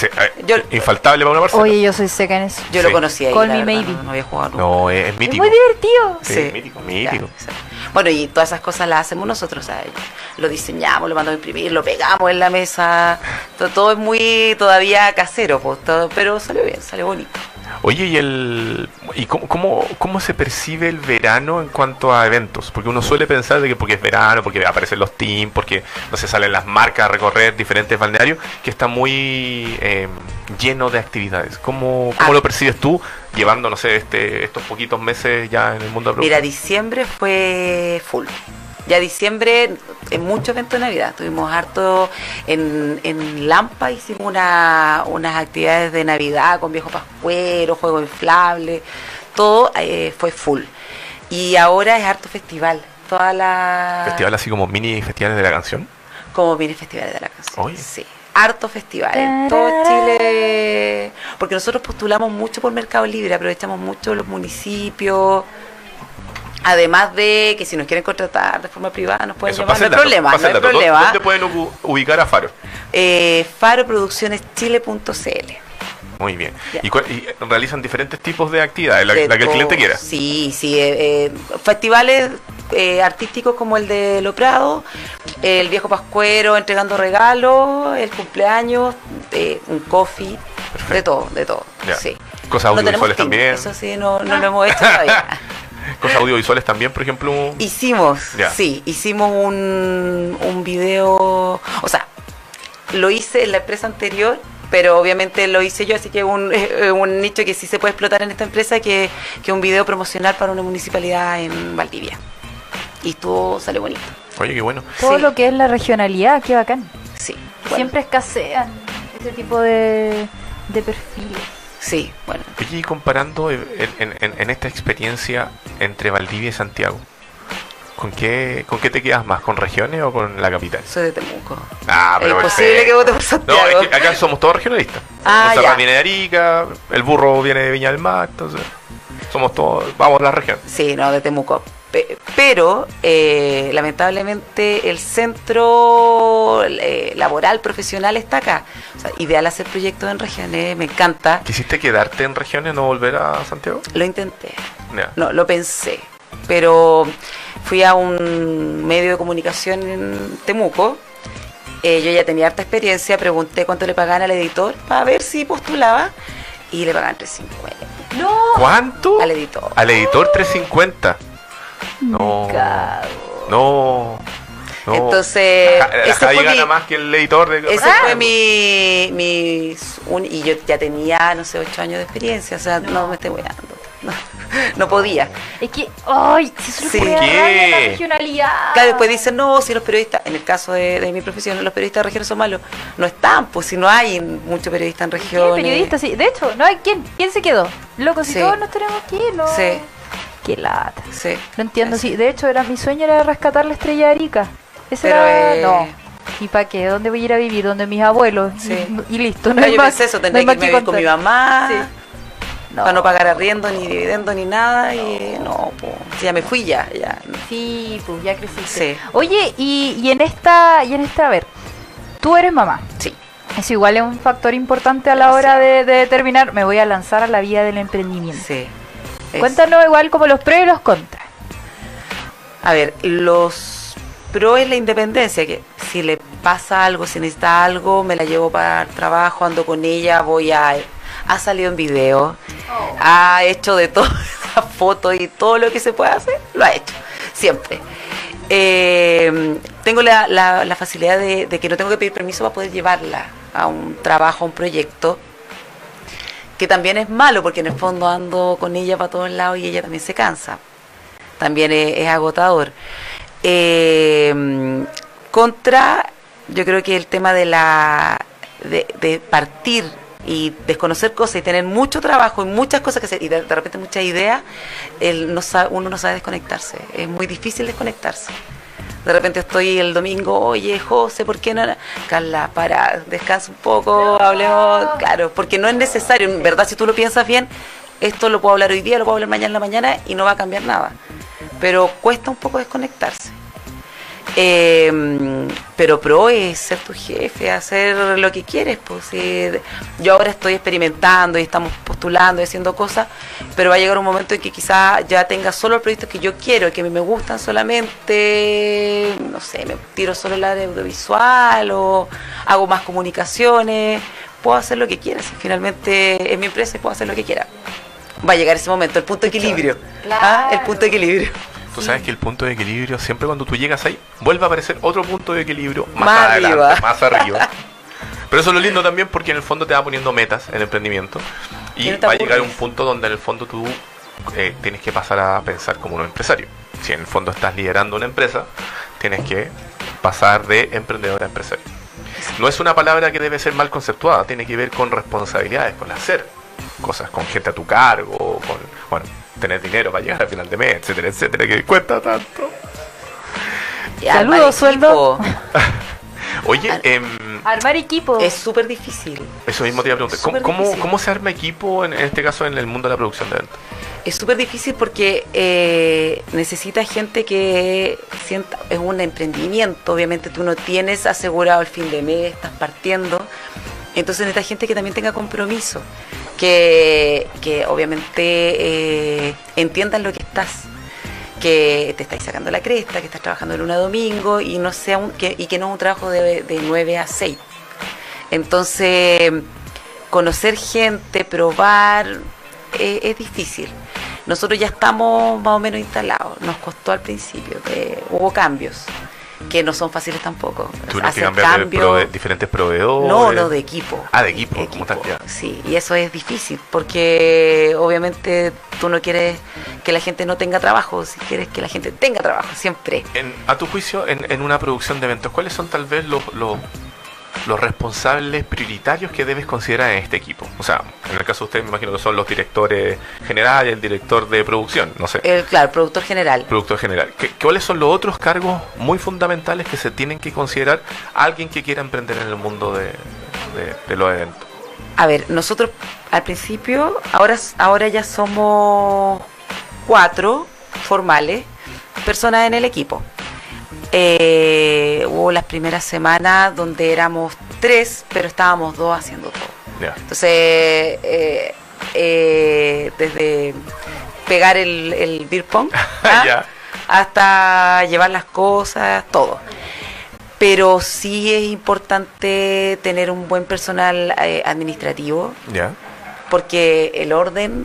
Sí, eh, Yo- infaltable para una persona. Oye, yo soy seca en eso. Yo Sí. lo conocí ahí. Call la me verdad, maybe. No, no había jugado nunca. no, es, es Es mítico. muy divertido. Sí, mítico, mítico. Ya, sí. Bueno, y todas esas cosas las hacemos nosotros, sea, lo diseñamos, lo mandamos a imprimir, lo pegamos en la mesa, todo, todo es muy todavía casero, pues, todo- pero salió bien, salió bonito. Oye, ¿y, el, y cómo, cómo, cómo se percibe el verano en cuanto a eventos? Porque uno suele pensar de que porque es verano, porque aparecen los teams, porque no se salen las marcas a recorrer diferentes balnearios, que está muy eh, lleno de actividades. ¿Cómo, cómo Ah. lo percibes tú llevando, no sé, este, estos poquitos meses ya en el mundo de Mira, diciembre fue full. Ya diciembre, en muchos eventos de Navidad, tuvimos harto en, en Lampa, hicimos una, unas actividades de Navidad con viejo pascuero, juego inflable, todo eh, fue full. Y ahora es harto festival, toda la... Festival así como mini festivales de la canción. Como mini festivales de la canción. Oye. Sí. Harto festivales. en Todo Chile. Porque nosotros postulamos mucho por Mercado Libre, aprovechamos mucho los municipios. Además de que si nos quieren contratar de forma privada nos pueden Eso, llamar, no hay dato, problema, no hay dato. ¿Dó- problema. ¿Dónde pueden ubicar a Faro? Eh, faroproduccioneschile.cl Muy bien. ¿Y, cuál- y realizan diferentes tipos de actividades, la, De la que el cliente quiera? Sí, sí. eh, eh, festivales eh, artísticos como el de Lo Prado, el viejo pascuero entregando regalos, el cumpleaños, eh, un coffee, Perfecto. de todo, de todo. Ya. Sí. Cosas audiovisuales también. Eso sí, no, no lo hemos hecho todavía. Cosas audiovisuales también, por ejemplo. Hicimos, Ya. sí, hicimos un, un video, o sea, lo hice en la empresa anterior, pero obviamente lo hice yo, así que un, eh, un nicho que sí se puede explotar en esta empresa, que que un video promocional para una municipalidad en Valdivia. Y estuvo, salió bonito, Oye, qué bueno. Todo Sí. lo que es la regionalidad, qué bacán. sí. bueno, Siempre escasean ese tipo de, de perfiles. Sí, bueno, Oye, y comparando en, en- en- en esta experiencia entre Valdivia y Santiago, ¿con qué, ¿con qué te quedas más? ¿Con regiones o con la capital? soy de Temuco. Ah, es imposible perfecto. que vote por No, Santiago. es que acá somos todos regionalistas. Ah, ya. viene de Arica, el burro viene de Viña del Mar, entonces somos todos, vamos a la región. Sí, no, de Temuco. Pe- Pero, eh, lamentablemente, el centro eh, laboral, profesional está acá. O sea, ideal hacer proyectos en regiones, me encanta. ¿Quisiste quedarte en regiones, no volver a Santiago? Lo intenté, no, lo pensé. Pero fui a un medio de comunicación en Temuco. eh, yo ya tenía harta experiencia, pregunté cuánto le pagaban al editor para ver si postulaba. Y le pagaban 350 ¡No! ¿Cuánto? al editor. Al editor 350. No. No. no. Entonces, Ja- la ese fue mi- gana más que el editor de Ese fue mi, mi un- y yo ya tenía, no sé, ocho años de experiencia, o sea, no, me estoy weando. No, no podía. Es que, ¡ay! Si eso Sí. la regionalidad. Claro, después dicen, no, si los periodistas, en el caso de, de mi profesión, los periodistas de regiones son malos. No están, pues si no hay muchos periodistas en ¿Qué regiones. periodista? Sí. De hecho, no hay quién. ¿Quién se quedó? Loco, si Sí. todos nos tenemos que ir, ¿no? Sí. Qué lata. Sí. No entiendo, Sí. sí. De hecho, era mi sueño era rescatar la estrella de Arica. Ese Pero, era... eh, No. ¿Y para qué? ¿Dónde voy a ir a vivir? ¿Dónde mis abuelos? Sí. Y, y listo. No No, hay yo más, pensé eso, no tendría que irme a vivir con mi mamá. Sí. No. Para no pagar arriendo, ni dividendo, ni nada. Y no, pues, ya me fui ya. ya. Sí, pues ya creciste. Sí. Oye, y, y en esta, y en esta, a ver, tú eres mamá. Sí. Eso igual es un factor importante a la hora de, de determinar, me voy a lanzar a la vía del emprendimiento. Sí. Es- Cuéntanos igual como los pros y los contras. A ver, los pro es la independencia, que si le pasa algo, si necesita algo, me la llevo para el trabajo, ando con ella, voy a... Ha salido en video, ha hecho de todo, esa foto y todo lo que se puede hacer, lo ha hecho, siempre. Eh, tengo la, facilidad de, que no tengo que pedir permiso para poder llevarla a un trabajo, a un proyecto, que también es malo porque en el fondo ando con ella para todos lados y ella también se cansa también es, agotador. Eh, contra, yo creo que el tema de la de partir y desconocer cosas y tener mucho trabajo y muchas cosas que hacer y de, repente muchas ideas, el no sabe- uno no sabe desconectarse. Es muy difícil desconectarse. De repente estoy el domingo, oye, José, ¿por qué no? Carla, para, descansa un poco, hablemos. Claro, porque no es necesario, en verdad, si tú lo piensas bien, esto lo puedo hablar hoy día, lo puedo hablar mañana en la mañana y no va a cambiar nada. Pero cuesta un poco desconectarse. Eh, pero pro es ser tu jefe, hacer lo que quieres. Pues, si yo ahora estoy experimentando y estamos postulando y haciendo cosas, pero va a llegar un momento en que quizás ya tenga solo el proyecto que yo quiero, que a mí me gustan solamente, no sé, me tiro solo la de audiovisual o hago más comunicaciones. Puedo hacer lo que quiera, si finalmente es mi empresa puedo hacer lo que quiera. Va a llegar ese momento, el punto de equilibrio. Claro. ¿ah? El punto de equilibrio. Tú sabes que el punto de equilibrio, siempre cuando tú llegas ahí, vuelve a aparecer otro punto de equilibrio más, Más adelante, arriba. más arriba. Pero eso es lo lindo también porque en el fondo te va poniendo metas en el emprendimiento y va a llegar un punto donde en el fondo tú eh, tienes que pasar a pensar como un empresario. Si en el fondo estás liderando una empresa, tienes que pasar de emprendedor a empresario. No es una palabra que debe ser mal conceptuada, tiene que ver con responsabilidades, con hacer cosas, con gente a tu cargo, con, bueno, tener dinero para llegar al final de mes, etcétera, etcétera, que cuesta tanto. Y Saludos, sueldo. Oye, Al- em, Armar equipo. Es súper difícil. eso mismo te iba a preguntar. ¿Cómo, cómo, se arma equipo, en, en este caso, en el mundo de la producción de eventos? Es súper difícil porque eh, necesita gente que sienta, es un emprendimiento, obviamente tú no tienes asegurado el fin de mes, estás partiendo, entonces necesita gente que también tenga compromiso, que, que obviamente eh, entiendan lo que estás, que te estáis sacando la cresta, que estás trabajando de luna a domingo y no sea un, que, y que no es un trabajo de, de 9 a 6. Entonces, conocer gente, probar, eh, es difícil. Nosotros ya estamos más o menos instalados. Nos costó al principio, eh, hubo cambios que no son fáciles tampoco. Tuvieron que cambiar de cambios- prove- diferentes proveedores. no, no, de equipo. Ah, de equipo, como tal. Sí, y eso es difícil porque obviamente tú no quieres que la gente no tenga trabajo, si quieres que la gente tenga trabajo siempre. En- a tu juicio, en, en una producción de eventos, ¿cuáles son tal vez los, los, los responsables prioritarios que debes considerar en este equipo? O sea, en el caso de usted, me imagino que son los directores generales, el director de producción, no sé. El, claro, productor general. productor general. ¿Qué- ¿Cuáles son los otros cargos muy fundamentales que se tienen que considerar alguien que quiera emprender en el mundo de, de- de los eventos? A ver, nosotros al principio, ahora, ahora ya somos cuatro formales personas en el equipo. Eh, hubo las primeras semanas donde éramos tres, pero estábamos dos haciendo todo. Entonces, eh, eh, desde pegar el, el beer pong ¿ah? Hasta llevar las cosas, todo. Pero sí es importante tener un buen personal administrativo, porque el orden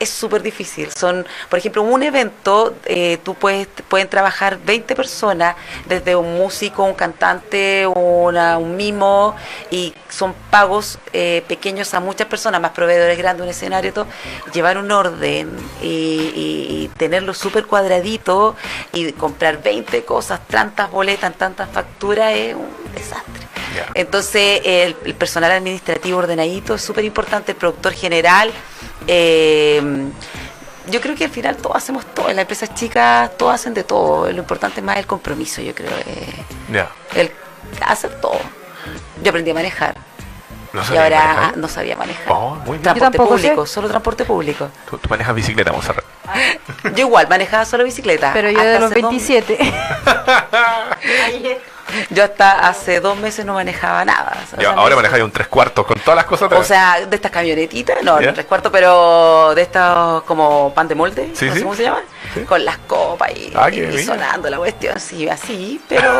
es súper difícil. Son, por ejemplo, un evento, eh, tú puedes pueden trabajar 20 personas, desde un músico, un cantante, una- un mimo, y son pagos eh, pequeños a muchas personas, más proveedores grandes, un escenario, todo. Llevar un orden y, y- y tenerlo súper cuadradito y comprar 20 cosas, tantas boletas, tantas facturas, es un desastre. Entonces, el, el personal administrativo ordenadito es súper importante, el productor general. Eh, yo creo que al final todos hacemos todo, en las empresas chicas todos hacen de todo, lo importante es más el compromiso, yo creo, eh, Ya. el hacer todo. Yo aprendí a manejar No y ahora manejar. no sabía manejar. Oh, muy bien. Transporte sé. público, solo transporte público. Tú, tú manejas bicicleta, Monserrat. Yo igual manejaba solo bicicleta. Pero yo de los hace dos- 27. yo hasta hace dos meses no manejaba nada. O sea, Ya, ahora manejas un tres cuartos con todas las cosas. O sea, de estas camionetitas, no, no tres cuartos, pero de estas como pan de molde, Sí, no sé sí. cómo se llama, Sí. con las copas y, Ah, y sonando la cuestión, sí, así, pero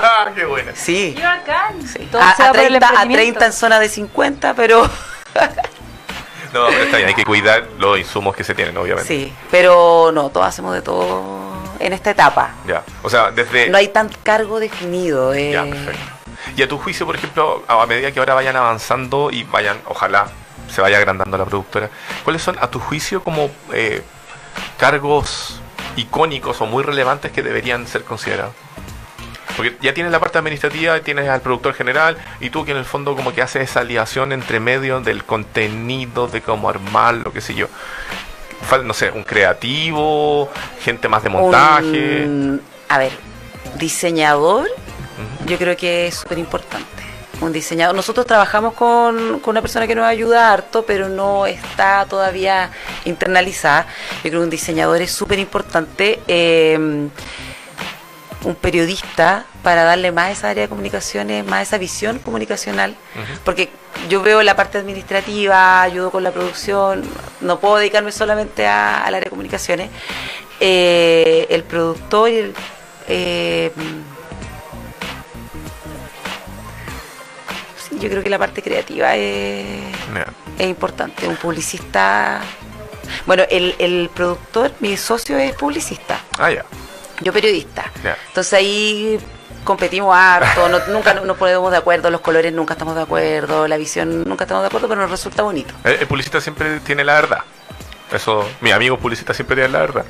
qué buena. sí. Qué bacán. A, a por el 30, a emprendimiento. 30 en zona de 50, pero No, pero está bien, hay que cuidar los insumos que se tienen, obviamente. sí, pero no, todos hacemos de todo en esta etapa. Ya. O sea, desde. No hay tan cargo definido. eh. Ya, perfecto. Y a tu juicio, por ejemplo, a medida que ahora vayan avanzando y vayan, ojalá se vaya agrandando la productora, ¿cuáles son a tu juicio como eh, cargos icónicos o muy relevantes que deberían ser considerados? Porque ya tienes la parte administrativa, tienes al productor general y tú que en el fondo como que haces esa aliación entre medio del contenido, de cómo armarlo, qué sé yo. No sé, un creativo, gente más de montaje. Un- a ver, diseñador yo creo que es súper importante. Un diseñador. Nosotros trabajamos con, con una persona que nos ayuda harto, pero no está todavía internalizada. Yo creo que un diseñador es súper importante. Eh, un periodista para darle más esa área de comunicaciones, más esa visión comunicacional, porque yo veo la parte administrativa, ayudo con la producción, no puedo dedicarme solamente a- al área de comunicaciones. Eh, el productor y el... eh, yo creo que la parte creativa es, es importante. Un publicista... Bueno, el, el productor, mi socio es publicista Ah, ya. yo periodista. Ya. Entonces ahí competimos harto, no- nunca no- nos ponemos de acuerdo, los colores nunca estamos de acuerdo, la visión nunca estamos de acuerdo, pero nos resulta bonito. El, el publicista siempre tiene la verdad. Eso, mi amigo publicista siempre tiene la verdad.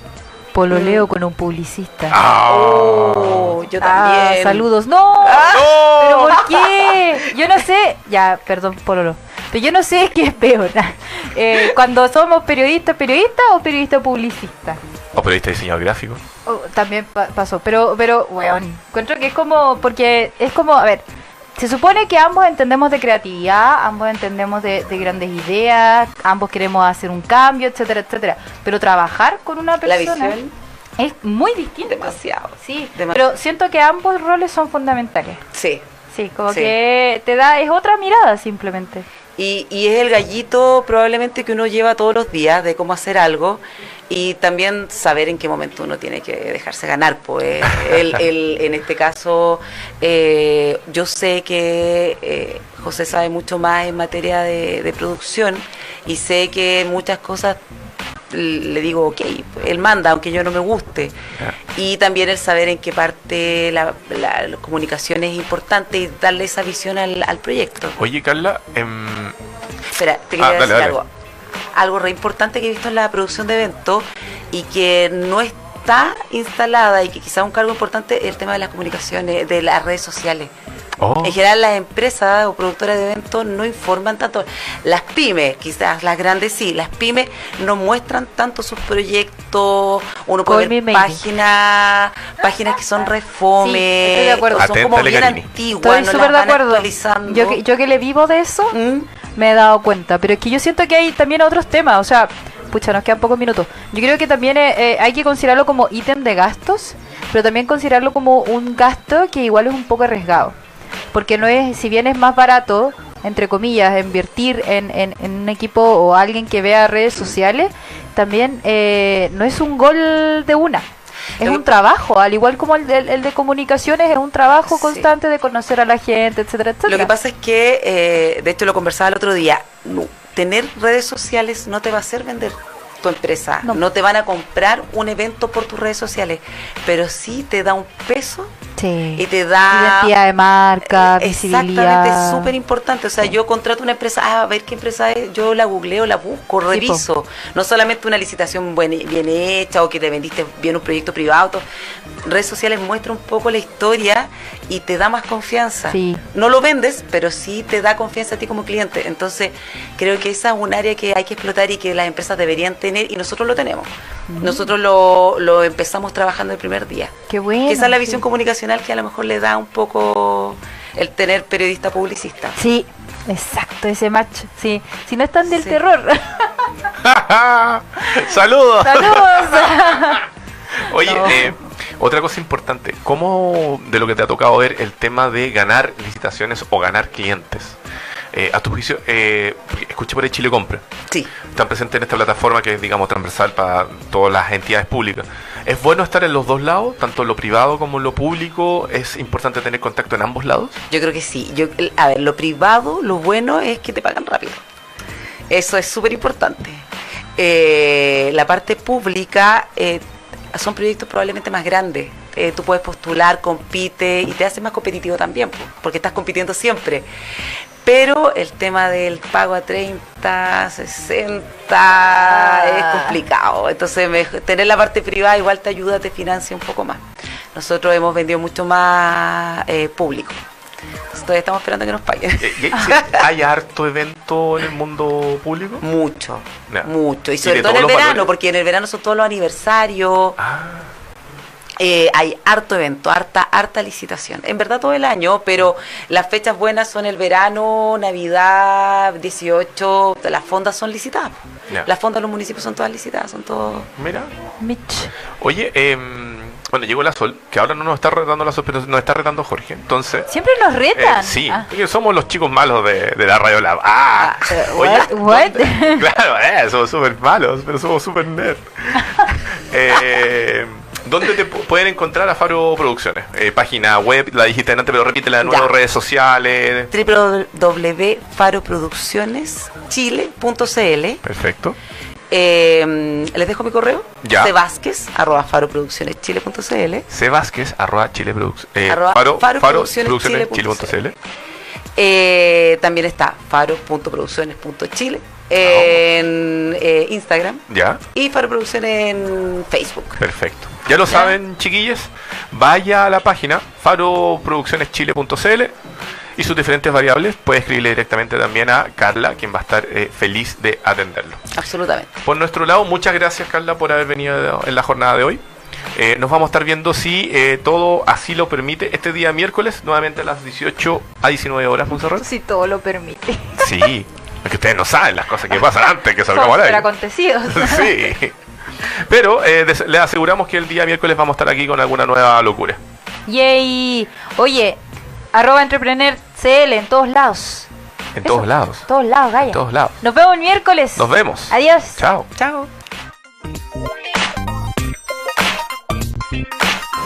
Pololeo con un publicista. Ah. Oh, yo Ah, también. saludos. ¡No! ¡No! ¿Pero por qué? Yo no sé. Ya, perdón, Pololo. Pero yo no sé qué es peor. Eh, cuando somos periodistas, periodistas o periodista publicista. O periodista diseñador gráfico. Oh, también pa- pasó, pero, pero, weón, encuentro que es como, porque es como, a ver, se supone que ambos entendemos de creatividad, ambos entendemos de, de grandes ideas, ambos queremos hacer un cambio, etcétera, etcétera, pero trabajar con una La persona visión, es muy distinto. demasiado. Sí, Dema- pero siento que ambos roles son fundamentales. Sí. Sí, como Sí. que te da, es otra mirada simplemente. Y, y es el gallito probablemente que uno lleva todos los días de cómo hacer algo y también saber en qué momento uno tiene que dejarse ganar. Pues el, el- en este caso eh, yo sé que eh, José sabe mucho más en materia de, de producción y sé que muchas cosas le digo, ok, él manda, aunque yo no me guste. Y también el saber en qué parte la, la- la comunicación es importante y darle esa visión al, al proyecto. Oye, Carla, em, Espera, te Ah, quería dale, decir dale. algo. Algo re importante que he visto en la producción de eventos y que no está instalada y que quizás un cargo importante es el tema de las comunicaciones, de las redes sociales. oh, En general las empresas o productoras de eventos no informan tanto. Las pymes, quizás las grandes sí, las pymes no muestran tanto sus proyectos. Uno puede Call ver páginas, páginas que son refome, Sí, estoy de acuerdo. o son como bien antiguas, Estoy no súper de acuerdo. actualizando. Yo que, yo que le vivo de eso, ¿Mm? Me he dado cuenta. Pero es que yo siento que hay también otros temas. O sea, pucha, nos quedan pocos minutos. Yo creo que también eh, eh, hay que considerarlo como ítem de gastos, pero también considerarlo como un gasto que igual es un poco arriesgado. Porque no es, si bien es más barato, entre comillas, invertir en, en- en un equipo o alguien que vea redes sociales, también eh, no es un gol de una. Es un trabajo, al igual como el de, el de comunicaciones, es un trabajo Sí. constante de conocer a la gente, etcétera, etcétera. Lo que pasa es que, eh, de hecho lo conversaba el otro día, no, tener redes sociales no te va a hacer vender tu empresa, No. no. te van a comprar un evento por tus redes sociales, pero sí te da un peso Sí. y te da... Identidad de marca, Exactamente, visibilidad. es súper importante. O sea, yo contrato una empresa, ah, a ver qué empresa es, yo la googleo, la busco, reviso. No solamente una licitación buen- bien hecha o que te vendiste bien un proyecto privado. todo. Redes sociales muestran un poco la historia y te da más confianza. Sí. No lo vendes, pero sí te da confianza a ti como cliente. Entonces, creo que esa es un área que hay que explotar y que las empresas deberían tener y nosotros lo tenemos. Nosotros lo, lo empezamos trabajando el primer día. Qué bueno. Esa es la sí. visión comunicacional que a lo mejor le da un poco el tener periodista publicista. Sí, exacto, ese match. Sí, si no están del Sí. terror. ¡Saludos! ¡Saludos! Oye, No. eh, otra cosa importante, ¿cómo de lo que te ha tocado ver el tema de ganar licitaciones o ganar clientes? Eh, a tu juicio, eh, escuché por ahí Chile Compra, Sí, están presentes en esta plataforma que es, digamos, transversal para todas las entidades públicas. ¿Es bueno estar en los dos lados, tanto en lo privado como en lo público? ¿Es importante tener contacto en ambos lados? yo creo que sí. Yo, a ver, lo privado, lo bueno es que te pagan rápido. Eso es súper importante. Eh, la parte pública eh, son proyectos probablemente más grandes. Eh, tú puedes postular, compite y te hace más competitivo también, po, porque estás compitiendo siempre. Pero el tema del pago a 30, 60 es Ah. complicado. Entonces, me- tener la parte privada igual te ayuda, te financia un poco más. Nosotros hemos vendido mucho más eh, público. Entonces, todavía estamos esperando que nos paguen. Eh, sí, ¿Hay harto evento en el mundo público? Mucho, mucho. Y ¿Y sobre todo en el verano, valores? porque en el verano son todos los aniversarios. Ah, Eh, hay harto evento, harta, harta licitación. En verdad todo el año, pero las fechas buenas son el verano, Navidad, 18, las fondas son licitadas. Las fondas de los municipios son todas licitadas, son todos... mira. Mitch. Oye, em, Bueno, llegó la Sol, que ahora no nos está retando la Sol, pero nos está retando Jorge. Entonces, Siempre nos eh, retan. sí, Ah. porque somos los chicos malos de, de la Radio Lab. ¡Ah! Eh, Oye, what- what? Claro, eh, somos súper malos, pero somos súper nerd. eh, ¿Dónde te pu- pueden encontrar a Faro Producciones? Eh, página web, la dijiste antes, pero repítela de nuevo, Ya. redes sociales. www.faroproduccioneschile.cl Perfecto. Eh, les dejo mi correo. Ya. Cvásquez, arroba faroproduccioneschile.cl. Vázquez, arroba Chile eh, Arroba Faro, Faro Faro Producciones Chile.cl. Eh, también está faro.producciones.chile en eh, Instagram Ya, y Faro Producciones en Facebook. perfecto. Ya lo saben, chiquillos. Vaya a la página faroproduccioneschile.cl y sus diferentes variables. Puede escribirle directamente también a Carla, quien va a estar eh, feliz de atenderlo. Absolutamente. Por nuestro lado, muchas gracias, Carla, por haber venido en la jornada de hoy. Eh, nos vamos a estar viendo si eh, todo así lo permite este día miércoles, nuevamente a las 18 a 19 horas, Monserrat. Si todo lo permite. Sí, es que ustedes no saben las cosas que pasan antes que salgamos al aire. acontecidos. sí. Pero eh, les aseguramos que el día miércoles vamos a estar aquí con alguna nueva locura. Yay. Oye, arroba entrepreneur CL en todos lados. En Eso, todos lados. En todos lados, Gaya. En todos lados. Nos vemos el miércoles. Nos vemos. Adiós. Chao. Chao.